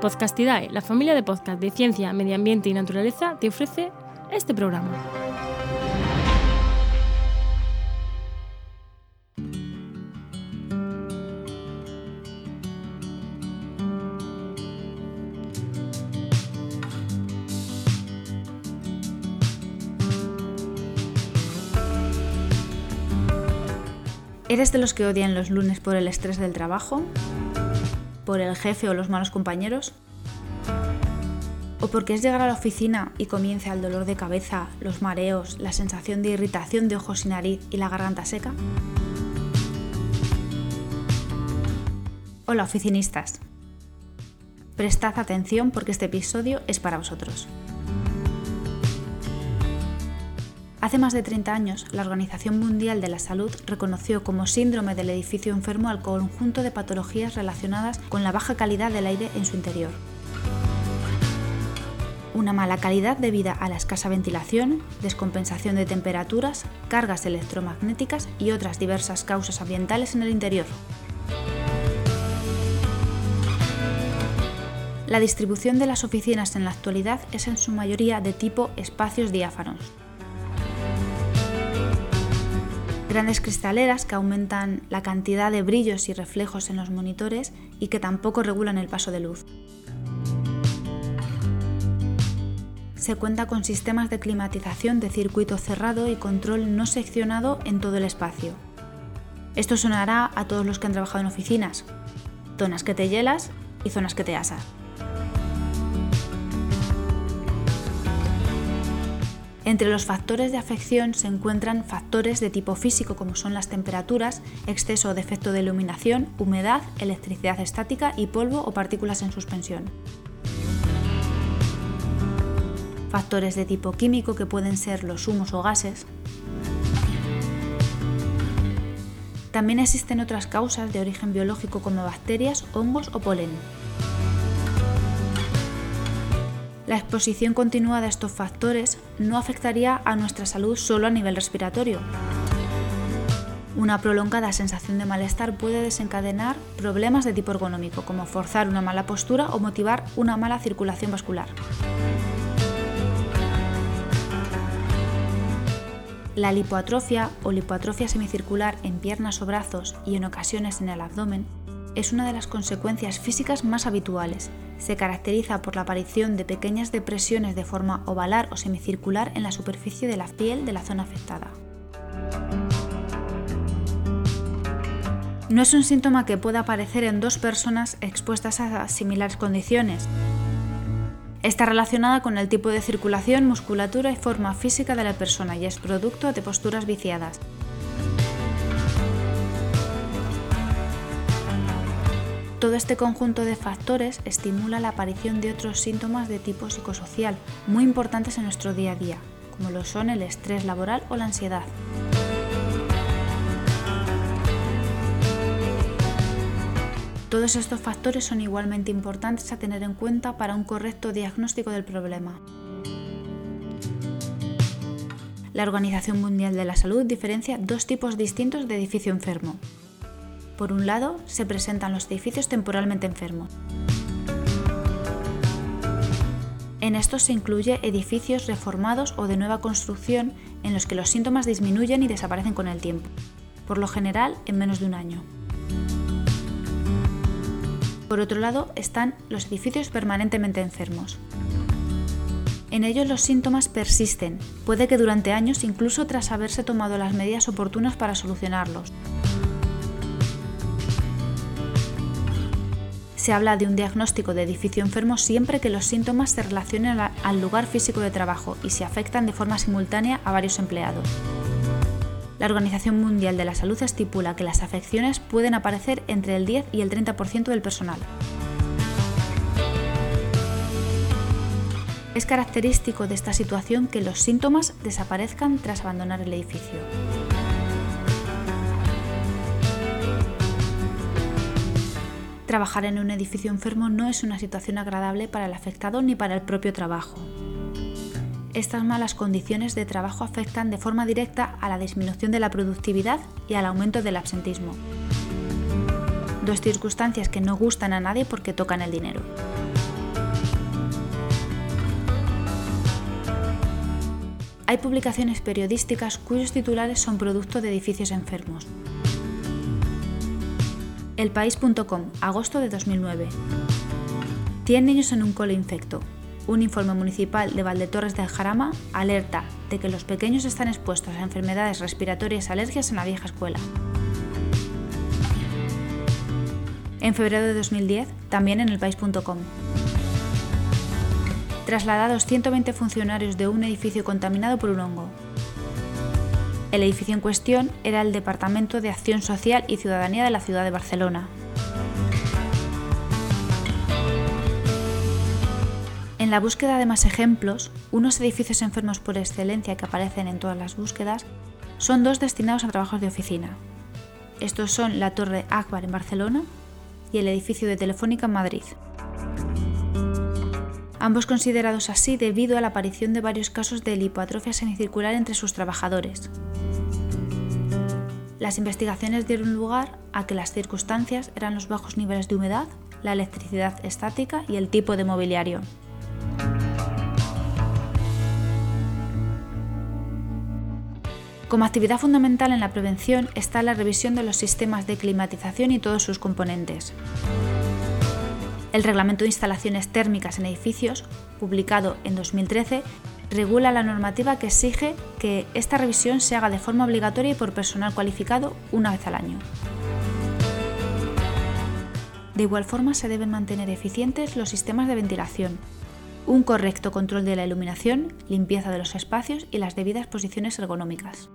Podcastidae, la familia de podcast de ciencia, medio ambiente y naturaleza, te ofrece este programa. ¿Eres de los que odian los lunes por el estrés del trabajo? ¿Por el jefe o los malos compañeros? ¿O porque es llegar a la oficina y comienza el dolor de cabeza, los mareos, la sensación de irritación de ojos y nariz y la garganta seca? Hola oficinistas. Prestad atención porque este episodio es para vosotros. Hace más de 30 años, la Organización Mundial de la Salud reconoció como síndrome del edificio enfermo al conjunto de patologías relacionadas con la baja calidad del aire en su interior. Una mala calidad debida a la escasa ventilación, descompensación de temperaturas, cargas electromagnéticas y otras diversas causas ambientales en el interior. La distribución de las oficinas en la actualidad es en su mayoría de tipo espacios diáfanos, grandes cristaleras que aumentan la cantidad de brillos y reflejos en los monitores y que tampoco regulan el paso de luz. Se cuenta con sistemas de climatización de circuito cerrado y control no seccionado en todo el espacio. Esto sonará a todos los que han trabajado en oficinas, zonas que te hielas y zonas que te asas. Entre los factores de afección se encuentran factores de tipo físico como son las temperaturas, exceso o defecto de iluminación, humedad, electricidad estática y polvo o partículas en suspensión. Factores de tipo químico que pueden ser los humos o gases. También existen otras causas de origen biológico como bacterias, hongos o polen. La exposición continuada a estos factores no afectaría a nuestra salud solo a nivel respiratorio. Una prolongada sensación de malestar puede desencadenar problemas de tipo ergonómico, como forzar una mala postura o motivar una mala circulación vascular. La lipoatrofia o lipoatrofia semicircular en piernas o brazos y en ocasiones en el abdomen es una de las consecuencias físicas más habituales. Se caracteriza por la aparición de pequeñas depresiones de forma ovalar o semicircular en la superficie de la piel de la zona afectada. No es un síntoma que pueda aparecer en dos personas expuestas a similares condiciones. Está relacionada con el tipo de circulación, musculatura y forma física de la persona y es producto de posturas viciadas. Todo este conjunto de factores estimula la aparición de otros síntomas de tipo psicosocial muy importantes en nuestro día a día, como lo son el estrés laboral o la ansiedad. Todos estos factores son igualmente importantes a tener en cuenta para un correcto diagnóstico del problema. La Organización Mundial de la Salud diferencia dos tipos distintos de edificio enfermo, por un lado, se presentan los edificios temporalmente enfermos. En estos se incluye edificios reformados o de nueva construcción en los que los síntomas disminuyen y desaparecen con el tiempo, por lo general en menos de un año. Por otro lado están los edificios permanentemente enfermos. En ellos los síntomas persisten, puede que durante años incluso tras haberse tomado las medidas oportunas para solucionarlos. Se habla de un diagnóstico de edificio enfermo siempre que los síntomas se relacionen al lugar físico de trabajo y se afectan de forma simultánea a varios empleados. La Organización Mundial de la Salud estipula que las afecciones pueden aparecer entre el 10 y el 30% del personal. Es característico de esta situación que los síntomas desaparezcan tras abandonar el edificio. Trabajar en un edificio enfermo no es una situación agradable para el afectado ni para el propio trabajo. Estas malas condiciones de trabajo afectan de forma directa a la disminución de la productividad y al aumento del absentismo. Dos circunstancias que no gustan a nadie porque tocan el dinero. Hay publicaciones periodísticas cuyos titulares son producto de edificios enfermos. Elpaís.com, agosto de 2009. 100 niños en un colo infecto. Un informe municipal de Valdetorres del Jarama alerta de que los pequeños están expuestos a enfermedades respiratorias alergias en la vieja escuela. En febrero de 2010, también en elpaís.com. Trasladados 120 funcionarios de un edificio contaminado por un hongo. El edificio en cuestión era el Departamento de Acción Social y Ciudadanía de la ciudad de Barcelona. En la búsqueda de más ejemplos, unos edificios enfermos por excelencia que aparecen en todas las búsquedas son dos destinados a trabajos de oficina. Estos son la Torre Akbar en Barcelona y el edificio de Telefónica en Madrid. Ambos considerados así debido a la aparición de varios casos de lipoatrofia semicircular entre sus trabajadores. Las investigaciones dieron lugar a que las circunstancias eran los bajos niveles de humedad, la electricidad estática y el tipo de mobiliario. Como actividad fundamental en la prevención está la revisión de los sistemas de climatización y todos sus componentes. El Reglamento de Instalaciones Térmicas en Edificios, publicado en 2013, regula la normativa que exige que esta revisión se haga de forma obligatoria y por personal cualificado una vez al año. De igual forma, se deben mantener eficientes los sistemas de ventilación, un correcto control de la iluminación, limpieza de los espacios y las debidas posiciones ergonómicas.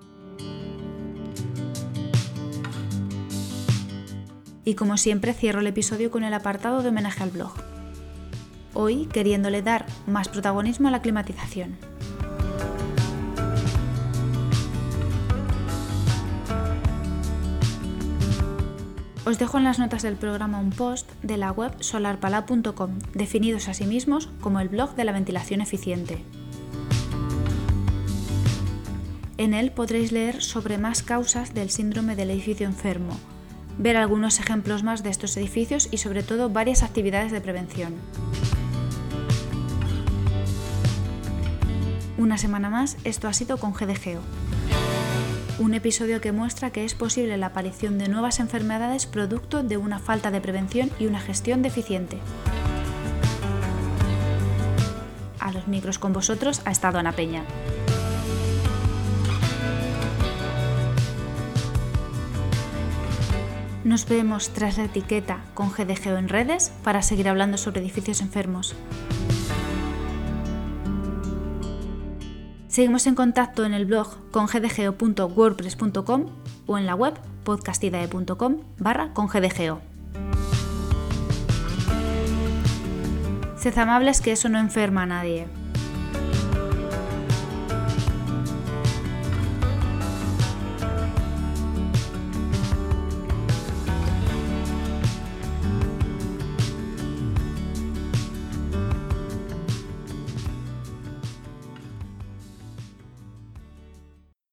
Y como siempre cierro el episodio con el apartado de homenaje al blog. Hoy queriéndole dar más protagonismo a la climatización. Os dejo en las notas del programa un post de la web solarpala.com, definidos a sí mismos como el blog de la ventilación eficiente. En él podréis leer sobre más causas del síndrome del edificio enfermo, ver algunos ejemplos más de estos edificios y sobre todo varias actividades de prevención. Una semana más, esto ha sido con GDGO un episodio que muestra que es posible la aparición de nuevas enfermedades producto de una falta de prevención y una gestión deficiente. A los micros con vosotros ha estado Ana Peña. Nos vemos tras la etiqueta con GDGO en redes para seguir hablando sobre edificios enfermos. Seguimos en contacto en el blog con gdgo.wordpress.com o en la web podcastidae.com barra con. Sed amables que eso no enferma a nadie.